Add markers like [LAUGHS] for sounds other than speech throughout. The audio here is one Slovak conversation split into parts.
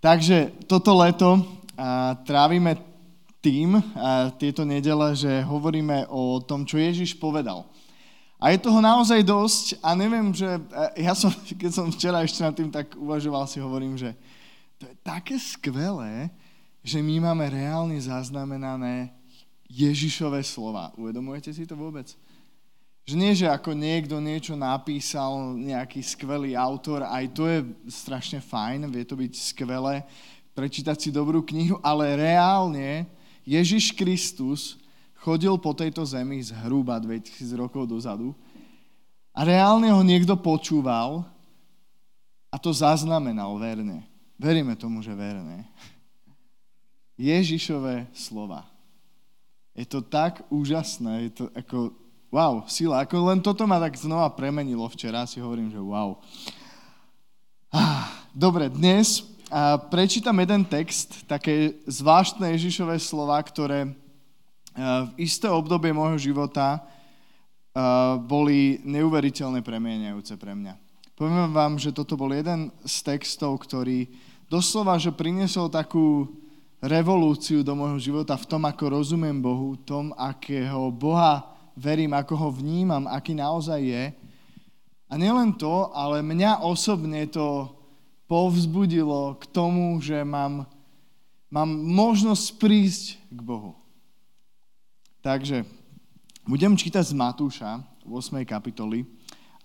Takže toto leto a, trávime tým a, tieto nedele, že hovoríme o tom, čo Ježiš povedal. A je toho naozaj dosť a neviem, že ja som, [LAUGHS] keď som včera ešte nad tým tak uvažoval, si hovorím, že to je také skvelé, že my máme reálne zaznamenané Ježišové slova. Uvedomujete si to vôbec? Že nie, že ako niekto niečo napísal, nejaký skvelý autor, aj to je strašne fajn, vie to byť skvelé, prečítať si dobrú knihu, ale reálne Ježiš Kristus chodil po tejto zemi zhruba 2000 rokov dozadu a reálne ho niekto počúval a to zaznamenal verne. Veríme tomu, že verné. Ježišové slova. Je to tak úžasné, je to ako, wow, sila. Ako len toto ma tak znova premenilo včera, si hovorím, že wow. Ah, dobre, dnes prečítam jeden text, také zvláštne Ježišové slova, ktoré v isté obdobie môjho života boli neuveriteľne premieniajúce pre mňa. Poviem vám, že toto bol jeden z textov, ktorý doslova, že priniesol takú revolúciu do môjho života v tom, ako rozumiem Bohu, tom, akého Boha verím, ako ho vnímam, aký naozaj je. A nielen to, ale mňa osobne to povzbudilo k tomu, že mám, mám možnosť prísť k Bohu. Takže budem čítať z Matúša, 8. kapitoly,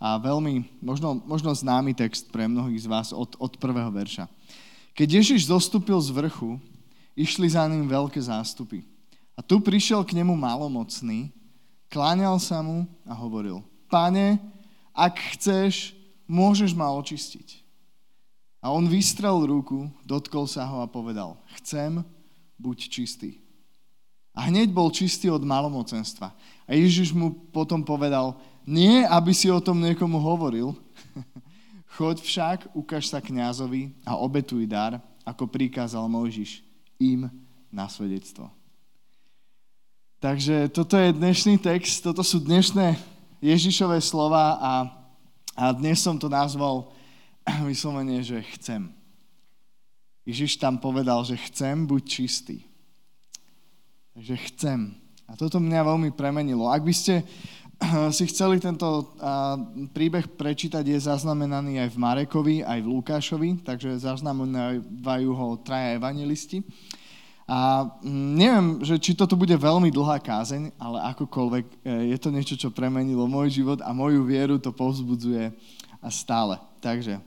a veľmi, možno, možno známy text pre mnohých z vás od, od prvého verša. Keď Ježiš zostúpil z vrchu, išli za ním veľké zástupy. A tu prišiel k nemu malomocný, kláňal sa mu a hovoril, Pane, ak chceš, môžeš ma očistiť. A on vystrel ruku, dotkol sa ho a povedal, chcem, buď čistý. A hneď bol čistý od malomocenstva. A Ježiš mu potom povedal, nie, aby si o tom niekomu hovoril. [LAUGHS] Choď však, ukáž sa kňazovi a obetuj dar, ako prikázal Mojžiš, im na svedectvo. Takže toto je dnešný text, toto sú dnešné Ježišové slova a, a dnes som to nazval [CLEARS THROAT] vyslovene, že chcem. Ježiš tam povedal, že chcem, buď čistý. Takže chcem. A toto mňa veľmi premenilo. Ak by ste [CLEARS THROAT] si chceli tento príbeh prečítať, je zaznamenaný aj v Marekovi, aj v Lukášovi, takže zaznamenávajú ho traja evangelisti. A mm, neviem, že či toto bude veľmi dlhá kázeň, ale akokoľvek e, je to niečo, čo premenilo môj život a moju vieru to povzbudzuje a stále. Takže e,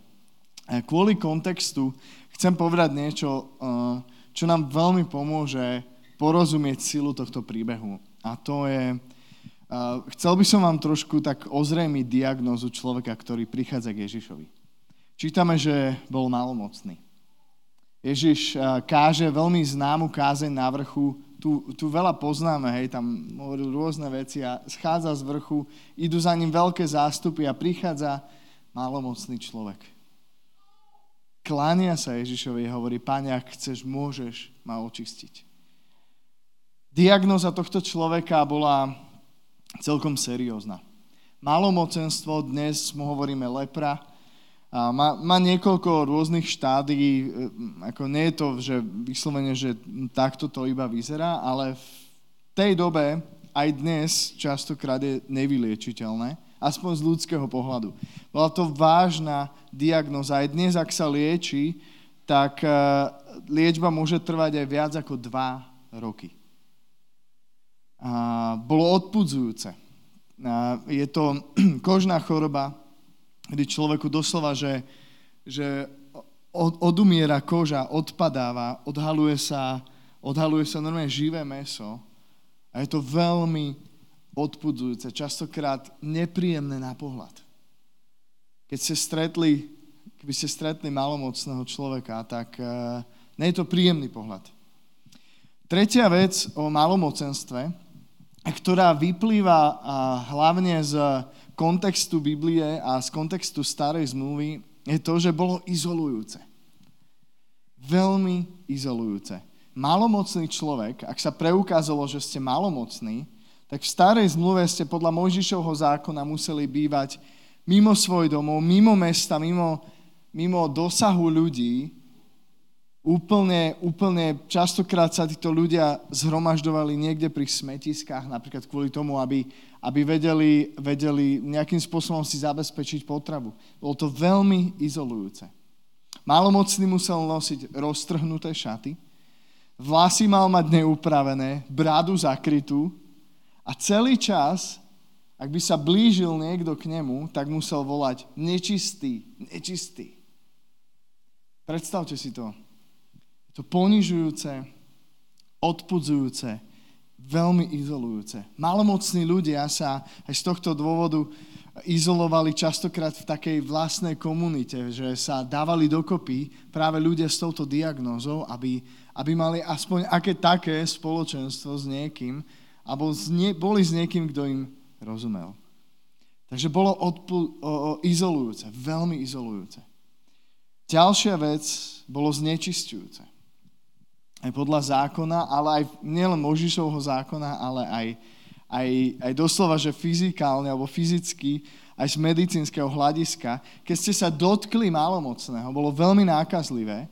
kvôli kontextu chcem povedať niečo, e, čo nám veľmi pomôže porozumieť silu tohto príbehu. A to je, chcel by som vám trošku tak ozrejmiť diagnózu človeka, ktorý prichádza k Ježišovi. Čítame, že bol malomocný. Ježiš uh, káže veľmi známu kázeň na vrchu, tu, tu veľa poznáme, hej, tam hovoril rôzne veci a schádza z vrchu, idú za ním veľké zástupy a prichádza malomocný človek. Klánia sa Ježišovi a hovorí, Pane, ak chceš, môžeš ma očistiť. Diagnoza tohto človeka bola celkom seriózna. Malomocenstvo, dnes mu hovoríme lepra, a má, má niekoľko rôznych štádií, e, ako nie je to, že vyslovene, že takto to iba vyzerá, ale v tej dobe aj dnes častokrát je nevyliečiteľné, aspoň z ľudského pohľadu. Bola to vážna diagnoza. Aj dnes, ak sa lieči, tak e, liečba môže trvať aj viac ako dva roky bolo odpudzujúce. Je to [CLEARS THROAT] kožná choroba, kdy človeku doslova, že, že odumiera koža, odpadáva, odhaluje sa, odhaluje sa normálne živé meso a je to veľmi odpudzujúce, častokrát nepríjemné na pohľad. Keď ste stretli, keby ste stretli malomocného človeka, tak uh, nie je to príjemný pohľad. Tretia vec o malomocenstve ktorá vyplýva hlavne z kontextu Biblie a z kontextu starej zmluvy, je to, že bolo izolujúce. Veľmi izolujúce. Malomocný človek, ak sa preukázalo, že ste malomocní, tak v starej zmluve ste podľa Mojžišovho zákona museli bývať mimo svoj domov, mimo mesta, mimo, mimo dosahu ľudí Úplne, úplne častokrát sa títo ľudia zhromažďovali niekde pri smetiskách, napríklad kvôli tomu, aby, aby vedeli, vedeli nejakým spôsobom si zabezpečiť potravu. Bolo to veľmi izolujúce. Malomocný musel nosiť roztrhnuté šaty, vlasy mal mať neupravené, bradu zakrytú a celý čas, ak by sa blížil niekto k nemu, tak musel volať nečistý, nečistý. Predstavte si to to ponižujúce, odpudzujúce, veľmi izolujúce. Malomocní ľudia sa aj z tohto dôvodu izolovali častokrát v takej vlastnej komunite, že sa dávali dokopy práve ľudia s touto diagnózou, aby, aby mali aspoň aké také spoločenstvo s niekým, alebo boli s niekým, kto im rozumel. Takže bolo odpu- o, o, izolujúce, veľmi izolujúce. Ďalšia vec bolo znečistujúce aj podľa zákona, ale aj nielen Možišovho zákona, ale aj, aj, aj doslova, že fyzikálne alebo fyzicky, aj z medicínskeho hľadiska, keď ste sa dotkli malomocného, bolo veľmi nákazlivé,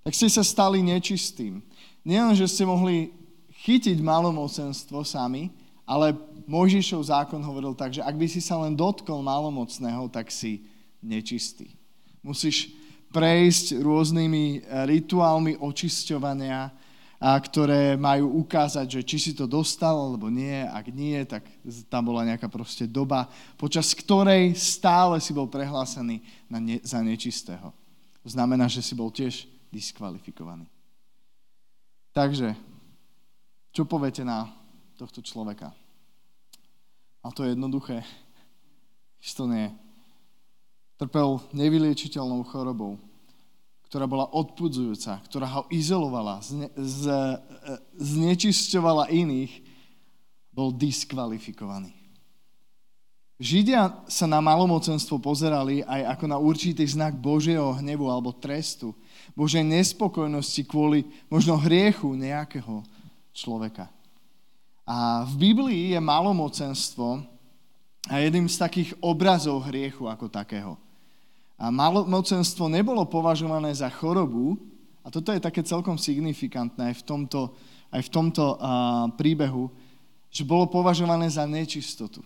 tak ste sa stali nečistým. Nielen, že ste mohli chytiť malomocenstvo sami, ale Mojžišov zákon hovoril tak, že ak by si sa len dotkol malomocného, tak si nečistý. Musíš prejsť rôznymi eh, rituálmi očisťovania, ktoré majú ukázať, že či si to dostal, alebo nie. Ak nie, tak tam bola nejaká proste doba, počas ktorej stále si bol prehlásený na ne, za nečistého. To znamená, že si bol tiež diskvalifikovaný. Takže, čo poviete na tohto človeka? A to je jednoduché. Isto nie trpel nevyliečiteľnou chorobou, ktorá bola odpudzujúca, ktorá ho izolovala, zne, z, znečisťovala iných, bol diskvalifikovaný. Židia sa na malomocenstvo pozerali aj ako na určitý znak Božieho hnevu alebo trestu, Božej nespokojnosti kvôli možno hriechu nejakého človeka. A v Biblii je malomocenstvo a jedným z takých obrazov hriechu ako takého. A malomocenstvo nebolo považované za chorobu, a toto je také celkom signifikantné aj v tomto, aj v tomto uh, príbehu, že bolo považované za nečistotu.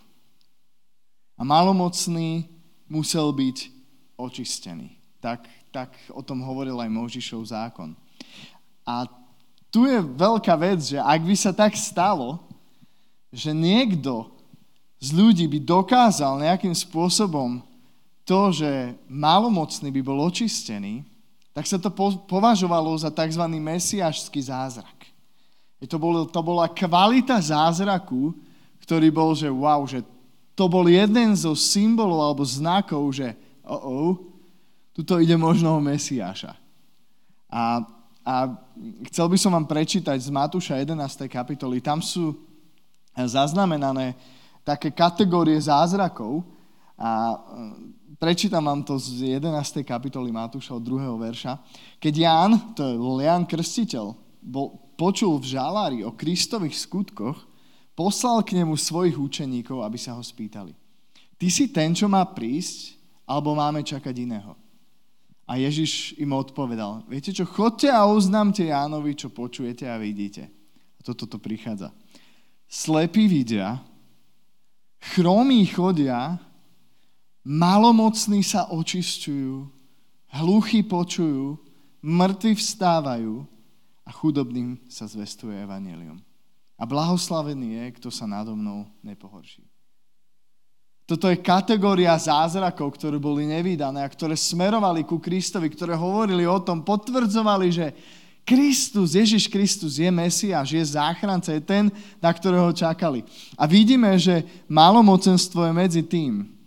A malomocný musel byť očistený. Tak, tak o tom hovoril aj Možišov zákon. A tu je veľká vec, že ak by sa tak stalo, že niekto z ľudí by dokázal nejakým spôsobom to, že malomocný by bol očistený, tak sa to považovalo za tzv. mesiašský zázrak. To, bol, to bola kvalita zázraku, ktorý bol, že wow, že to bol jeden zo symbolov alebo znakov, že oh, oh tuto ide možno o Mesiáša. A, a chcel by som vám prečítať z Matúša 11. kapitoly. Tam sú zaznamenané také kategórie zázrakov a Prečítam vám to z 11. kapitoly Matúša od 2. verša. Keď Ján, to je Ján Krstiteľ, bol, počul v žalári o Kristových skutkoch, poslal k nemu svojich učeníkov, aby sa ho spýtali. Ty si ten, čo má prísť, alebo máme čakať iného? A Ježiš im odpovedal, viete čo, chodte a oznámte Jánovi, čo počujete a vidíte. A toto to prichádza. Slepí vidia, chromí chodia, malomocní sa očistujú, hluchy počujú, mŕtvi vstávajú a chudobným sa zvestuje evanelium. A blahoslavený je, kto sa nado mnou nepohorší. Toto je kategória zázrakov, ktoré boli nevydané a ktoré smerovali ku Kristovi, ktoré hovorili o tom, potvrdzovali, že Kristus, Ježiš Kristus je Mesiáš, je záchranca, je ten, na ktorého čakali. A vidíme, že malomocenstvo je medzi tým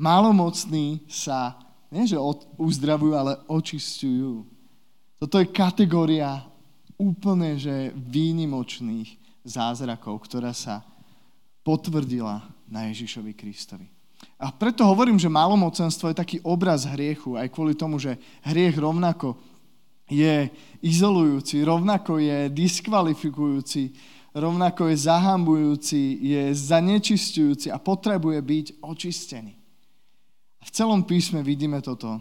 malomocní sa nie že uzdravujú, ale očistujú. Toto je kategória úplne že výnimočných zázrakov, ktorá sa potvrdila na Ježišovi Kristovi. A preto hovorím, že malomocenstvo je taký obraz hriechu, aj kvôli tomu, že hriech rovnako je izolujúci, rovnako je diskvalifikujúci, rovnako je zahambujúci, je zanečistujúci a potrebuje byť očistený. A v celom písme vidíme toto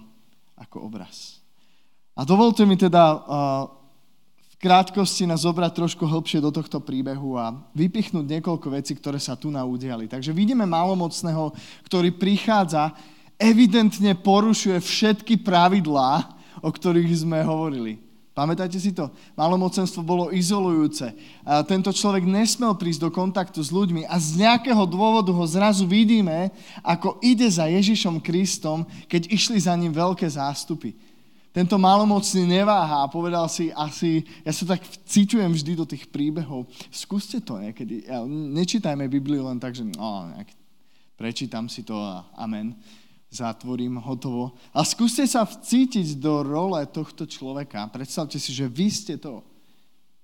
ako obraz. A dovolte mi teda uh, v krátkosti nás zobrať trošku hĺbšie do tohto príbehu a vypichnúť niekoľko vecí, ktoré sa tu naudiali. Takže vidíme malomocného, ktorý prichádza, evidentne porušuje všetky pravidlá, o ktorých sme hovorili. Pamätáte si to? Malomocenstvo bolo izolujúce. A tento človek nesmel prísť do kontaktu s ľuďmi a z nejakého dôvodu ho zrazu vidíme, ako ide za Ježišom Kristom, keď išli za ním veľké zástupy. Tento malomocný neváha a povedal si asi, ja sa tak cítujem vždy do tých príbehov, skúste to niekedy, nečítajme Bibliu len tak, že no, prečítam si to a amen zatvorím, hotovo. A skúste sa vcítiť do role tohto človeka. Predstavte si, že vy ste to.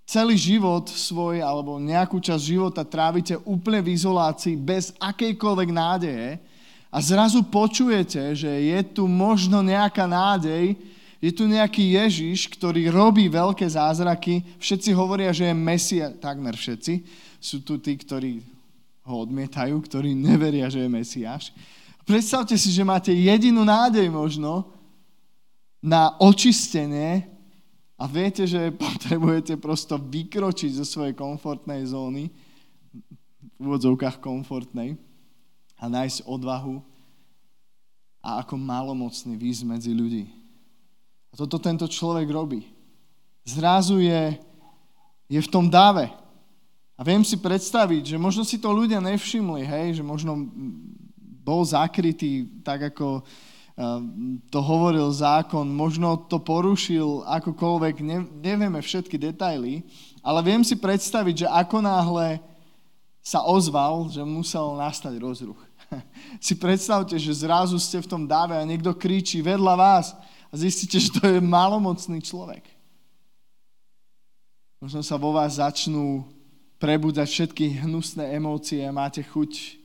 Celý život svoj alebo nejakú časť života trávite úplne v izolácii bez akejkoľvek nádeje a zrazu počujete, že je tu možno nejaká nádej, je tu nejaký Ježiš, ktorý robí veľké zázraky. Všetci hovoria, že je Mesia, takmer všetci. Sú tu tí, ktorí ho odmietajú, ktorí neveria, že je Mesiáš. Predstavte si, že máte jedinú nádej možno na očistenie a viete, že [LAUGHS] potrebujete prosto vykročiť zo svojej komfortnej zóny, v úvodzovkách komfortnej, a nájsť odvahu a ako malomocný výsť medzi ľudí. A toto tento človek robí. Zrazu je, je v tom dáve. A viem si predstaviť, že možno si to ľudia nevšimli, hej, že možno bol zakrytý tak, ako eh, to hovoril zákon, možno to porušil akokoľvek, ne, nevieme všetky detaily, ale viem si predstaviť, že ako náhle sa ozval, že musel nastať rozruch. [LAUGHS] si predstavte, že zrazu ste v tom dáve a niekto kričí vedľa vás a zistíte, že to je malomocný človek. Možno sa vo vás začnú prebúdať všetky hnusné emócie a máte chuť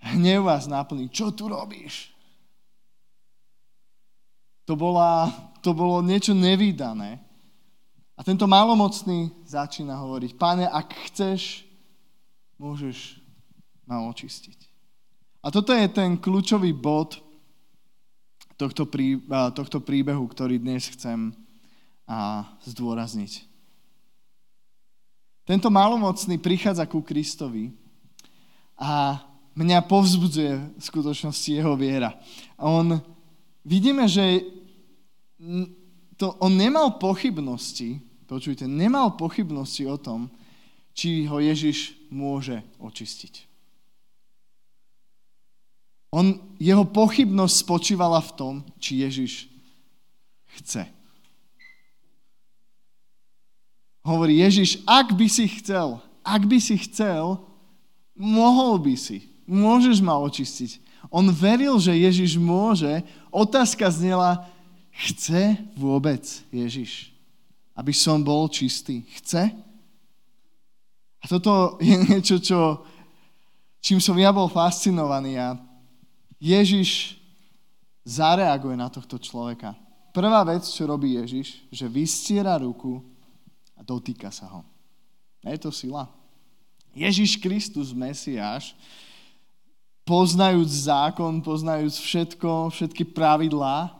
hnev vás naplní. Čo tu robíš? To, bola, to bolo niečo nevýdané. A tento malomocný začína hovoriť, pane, ak chceš, môžeš ma očistiť. A toto je ten kľúčový bod tohto, prí, tohto príbehu, ktorý dnes chcem a, zdôrazniť. Tento malomocný prichádza ku Kristovi a mňa povzbudzuje v skutočnosti jeho viera. A on, vidíme, že to, on nemal pochybnosti, počujte, nemal pochybnosti o tom, či ho Ježiš môže očistiť. On, jeho pochybnosť spočívala v tom, či Ježiš chce. Hovorí Ježiš, ak by si chcel, ak by si chcel, mohol by si. Môžeš ma očistiť. On veril, že Ježiš môže. Otázka znela, chce vôbec Ježiš, aby som bol čistý? Chce? A toto je niečo, čo, čím som ja bol fascinovaný a Ježiš zareaguje na tohto človeka. Prvá vec, čo robí Ježiš, že vystiera ruku a dotýka sa ho. Je to sila. Ježiš Kristus, Mesiáš, poznajúc zákon, poznajúc všetko, všetky pravidlá,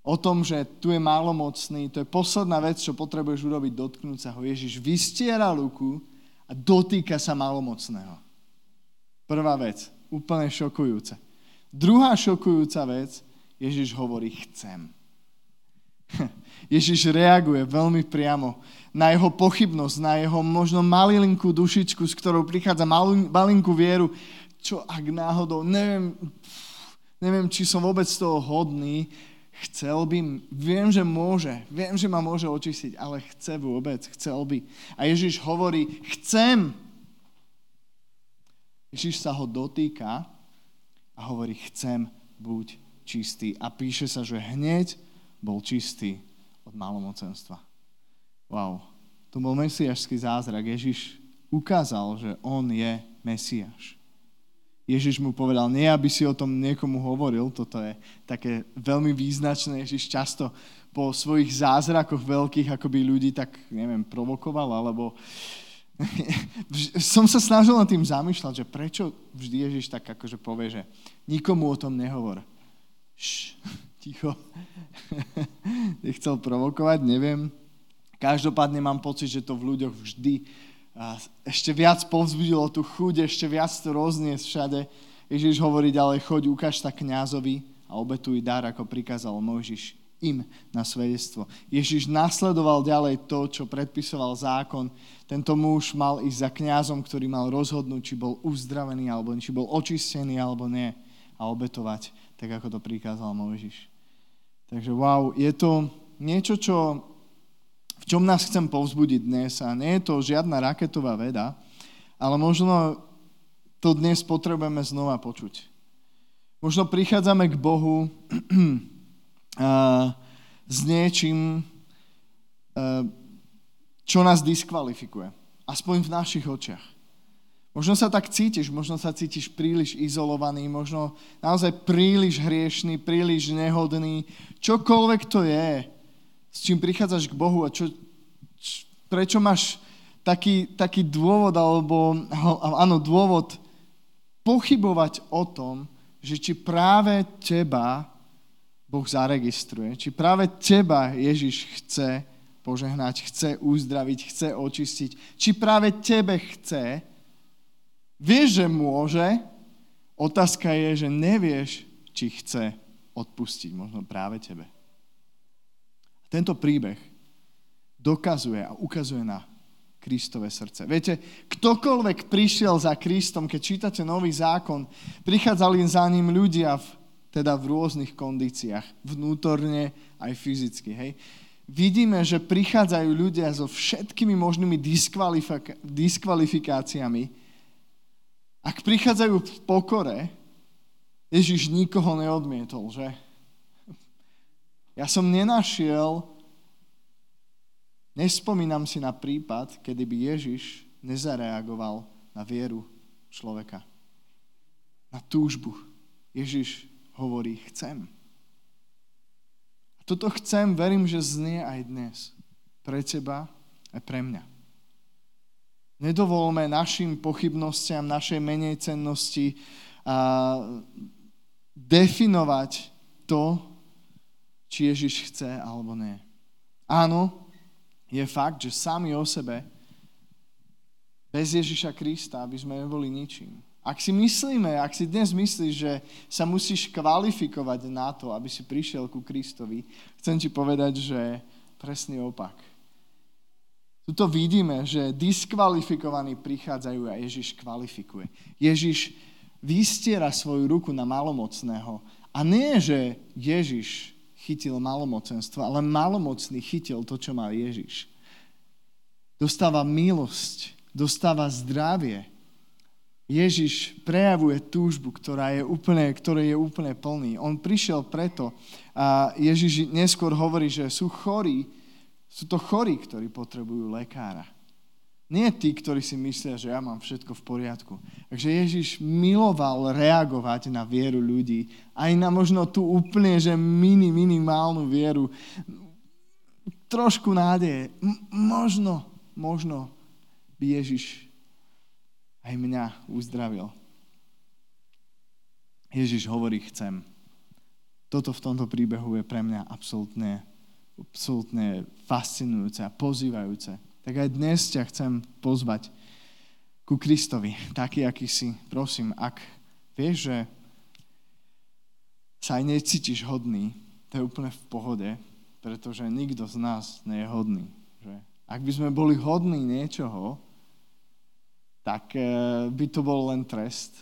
o tom, že tu je málomocný, to je posledná vec, čo potrebuješ urobiť, dotknúť sa ho. Ježiš vystiera ruku a dotýka sa malomocného. Prvá vec, úplne šokujúce. Druhá šokujúca vec, Ježiš hovorí, chcem. [LAUGHS] Ježiš reaguje veľmi priamo na jeho pochybnosť, na jeho možno malilinkú dušičku, s ktorou prichádza malinkú vieru, čo ak náhodou, neviem, neviem, či som vôbec toho hodný, chcel by, viem, že môže, viem, že ma môže očistiť, ale chce vôbec, chcel by. A Ježiš hovorí, chcem. Ježiš sa ho dotýka a hovorí, chcem, buď čistý. A píše sa, že hneď bol čistý od malomocenstva. Wow, to bol mesiašský zázrak. Ježiš ukázal, že on je Mesiaš. Ježiš mu povedal, nie aby si o tom niekomu hovoril, toto je také veľmi význačné, Ježiš často po svojich zázrakoch veľkých akoby ľudí tak, neviem, provokoval, alebo [LAUGHS] som sa snažil nad tým zamýšľať, že prečo vždy Ježiš tak akože povie, že nikomu o tom nehovor. Šš, [LAUGHS] ticho. [LAUGHS] Nechcel provokovať, neviem. Každopádne mám pocit, že to v ľuďoch vždy ešte viac povzbudilo tú chuť, ešte viac to rozniesť všade. Ježiš hovorí ďalej, choď, ukáž sa kňazovi a obetuj dar, ako prikázal Mojžiš im na svedectvo. Ježiš nasledoval ďalej to, čo predpisoval zákon. Tento muž mal ísť za kňazom, ktorý mal rozhodnúť, či bol uzdravený, alebo či bol očistený, alebo nie. A obetovať, tak ako to prikázal Mojžiš. Takže wow, je to niečo, čo, v čom nás chcem povzbudiť dnes. A nie je to žiadna raketová veda, ale možno to dnes potrebujeme znova počuť. Možno prichádzame k Bohu [CLEARS THROAT] s niečím, čo nás diskvalifikuje. Aspoň v našich očiach. Možno sa tak cítiš, možno sa cítiš príliš izolovaný, možno naozaj príliš hriešný, príliš nehodný. Čokoľvek to je, s čím prichádzaš k Bohu a čo, č, prečo máš taký, taký dôvod, alebo áno, dôvod pochybovať o tom, že či práve teba Boh zaregistruje. Či práve teba Ježiš chce požehnať, chce uzdraviť, chce očistiť. Či práve tebe chce. Vieš, že môže. Otázka je, že nevieš, či chce odpustiť možno práve tebe. Tento príbeh dokazuje a ukazuje na Kristové srdce. Viete, ktokoľvek prišiel za Kristom, keď čítate nový zákon, prichádzali za ním ľudia v teda v rôznych kondíciách, vnútorne aj fyzicky. Hej. Vidíme, že prichádzajú ľudia so všetkými možnými diskvalifika- diskvalifikáciami. Ak prichádzajú v pokore, Ježiš nikoho neodmietol, že? Ja som nenašiel, nespomínam si na prípad, kedy by Ježiš nezareagoval na vieru človeka. Na túžbu. Ježiš hovorí chcem. A toto chcem, verím, že znie aj dnes. Pre teba aj pre mňa. Nedovolme našim pochybnostiam, našej menej cennosti a definovať to, či Ježiš chce alebo nie. Áno, je fakt, že sami o sebe bez Ježiša Krista by sme neboli ničím. Ak si myslíme, ak si dnes myslíš, že sa musíš kvalifikovať na to, aby si prišiel ku Kristovi, chcem ti povedať, že presný opak. Tuto vidíme, že diskvalifikovaní prichádzajú a Ježiš kvalifikuje. Ježiš vystiera svoju ruku na malomocného. A nie, že Ježiš chytil malomocenstvo, ale malomocný chytil to, čo mal Ježiš. Dostáva milosť, dostáva zdravie, Ježiš prejavuje túžbu, ktorá je úplne, ktoré je úplne plný. On prišiel preto a Ježiš neskôr hovorí, že sú chorí, sú to chorí, ktorí potrebujú lekára. Nie tí, ktorí si myslia, že ja mám všetko v poriadku. Takže Ježiš miloval reagovať na vieru ľudí, aj na možno tú úplne, že mini, minimálnu vieru. Trošku nádeje. M- možno, možno by Ježiš aj mňa uzdravil. Ježiš hovorí, chcem. Toto v tomto príbehu je pre mňa absolútne, absolútne fascinujúce a pozývajúce. Tak aj dnes ťa chcem pozvať ku Kristovi, taký, aký si. Prosím, ak vieš, že sa aj necítiš hodný, to je úplne v pohode, pretože nikto z nás nie je hodný. Že? Ak by sme boli hodní niečoho, tak eh, by to bol len trest.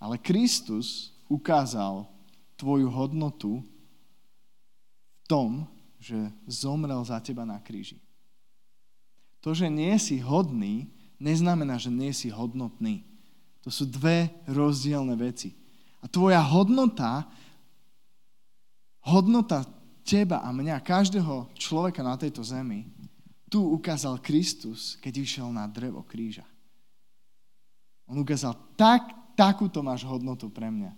Ale Kristus ukázal tvoju hodnotu v tom, že zomrel za teba na kríži. To, že nie si hodný, neznamená, že nie si hodnotný. To sú dve rozdielne veci. A tvoja hodnota, hodnota teba a mňa, každého človeka na tejto zemi, tu ukázal Kristus, keď išiel na drevo kríža. On ukázal, tak, takúto máš hodnotu pre mňa.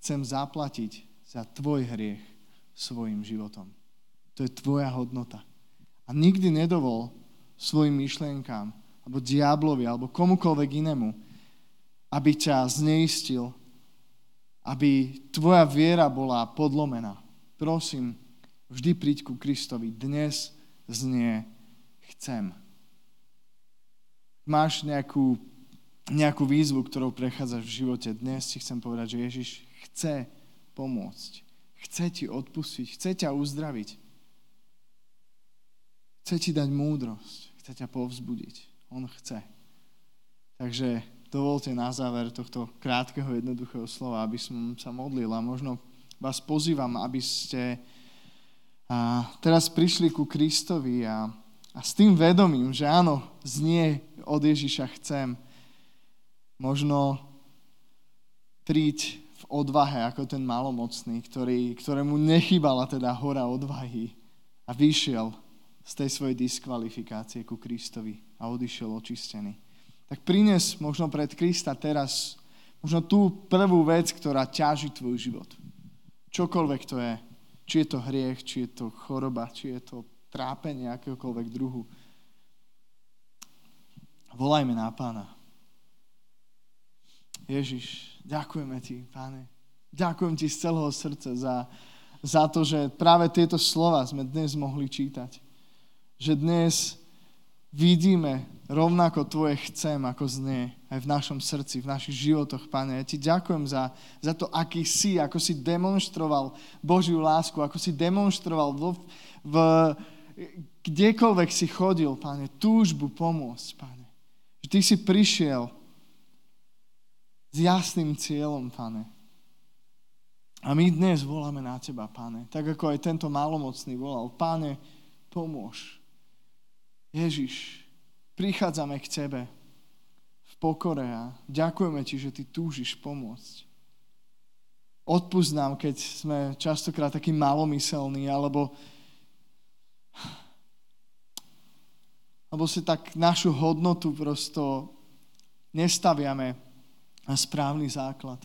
Chcem zaplatiť za tvoj hriech svojim životom. To je tvoja hodnota. A nikdy nedovol svojim myšlienkám, alebo diablovi, alebo komukoľvek inému, aby ťa zneistil, aby tvoja viera bola podlomená. Prosím, vždy príď ku Kristovi. Dnes znie chcem. Máš nejakú, nejakú výzvu, ktorou prechádzaš v živote dnes, ti chcem povedať, že Ježiš chce pomôcť. Chce ti odpustiť, chce ťa uzdraviť. Chce ti dať múdrosť, chce ťa povzbudiť. On chce. Takže dovolte na záver tohto krátkeho, jednoduchého slova, aby som sa modlil a možno vás pozývam, aby ste teraz prišli ku Kristovi a, a s tým vedomím, že áno, znie od Ježiša chcem, možno príď v odvahe ako ten malomocný, ktorý, ktorému nechybala teda hora odvahy a vyšiel z tej svojej diskvalifikácie ku Kristovi a odišiel očistený tak prines možno pred Krista teraz možno tú prvú vec, ktorá ťaží tvoj život. Čokoľvek to je. Či je to hriech, či je to choroba, či je to trápenie akéhokoľvek druhu. Volajme na pána. Ježiš, ďakujeme ti, páne. Ďakujem ti z celého srdca za, za to, že práve tieto slova sme dnes mohli čítať. Že dnes vidíme rovnako Tvoje chcem, ako znie aj v našom srdci, v našich životoch, Pane. Ja Ti ďakujem za, za to, aký si, ako si demonstroval Božiu lásku, ako si demonstroval v, v, kdekoľvek si chodil, Pane, túžbu pomôcť, Pane. Že Ty si prišiel s jasným cieľom, Pane. A my dnes voláme na Teba, Pane. Tak ako aj tento malomocný volal. Pane, pomôž. Ježiš, prichádzame k Tebe v pokore a ďakujeme Ti, že Ty túžiš pomôcť. Odpúsť nám, keď sme častokrát takí malomyselní, alebo, alebo si tak našu hodnotu prosto nestaviame na správny základ.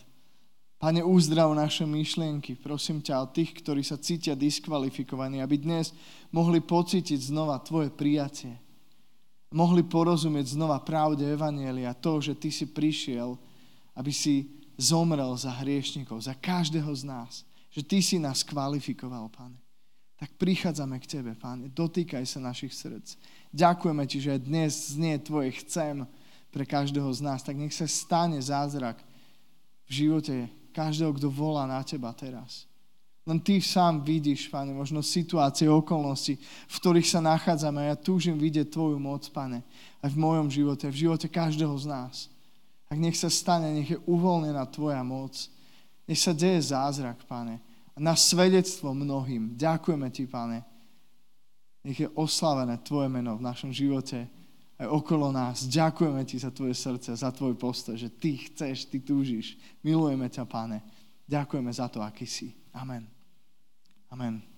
Pane, uzdrav naše myšlienky. Prosím ťa o tých, ktorí sa cítia diskvalifikovaní, aby dnes mohli pocítiť znova Tvoje prijatie. Mohli porozumieť znova pravde Evanielia, to, že Ty si prišiel, aby si zomrel za hriešnikov, za každého z nás. Že Ty si nás kvalifikoval, Pane. Tak prichádzame k Tebe, Pane. Dotýkaj sa našich srdc. Ďakujeme Ti, že dnes znie Tvoje chcem pre každého z nás. Tak nech sa stane zázrak v živote každého, kto volá na teba teraz. Len ty sám vidíš, pane, možno situácie, okolnosti, v ktorých sa nachádzame. Ja túžim vidieť tvoju moc, pane, aj v mojom živote, v živote každého z nás. Tak nech sa stane, nech je uvoľnená tvoja moc. Nech sa deje zázrak, pane. A na svedectvo mnohým. Ďakujeme ti, pane. Nech je oslavené tvoje meno v našom živote aj okolo nás. Ďakujeme ti za tvoje srdce, za tvoj postoj, že ty chceš, ty túžiš. Milujeme ťa, páne. Ďakujeme za to, aký si. Amen. Amen.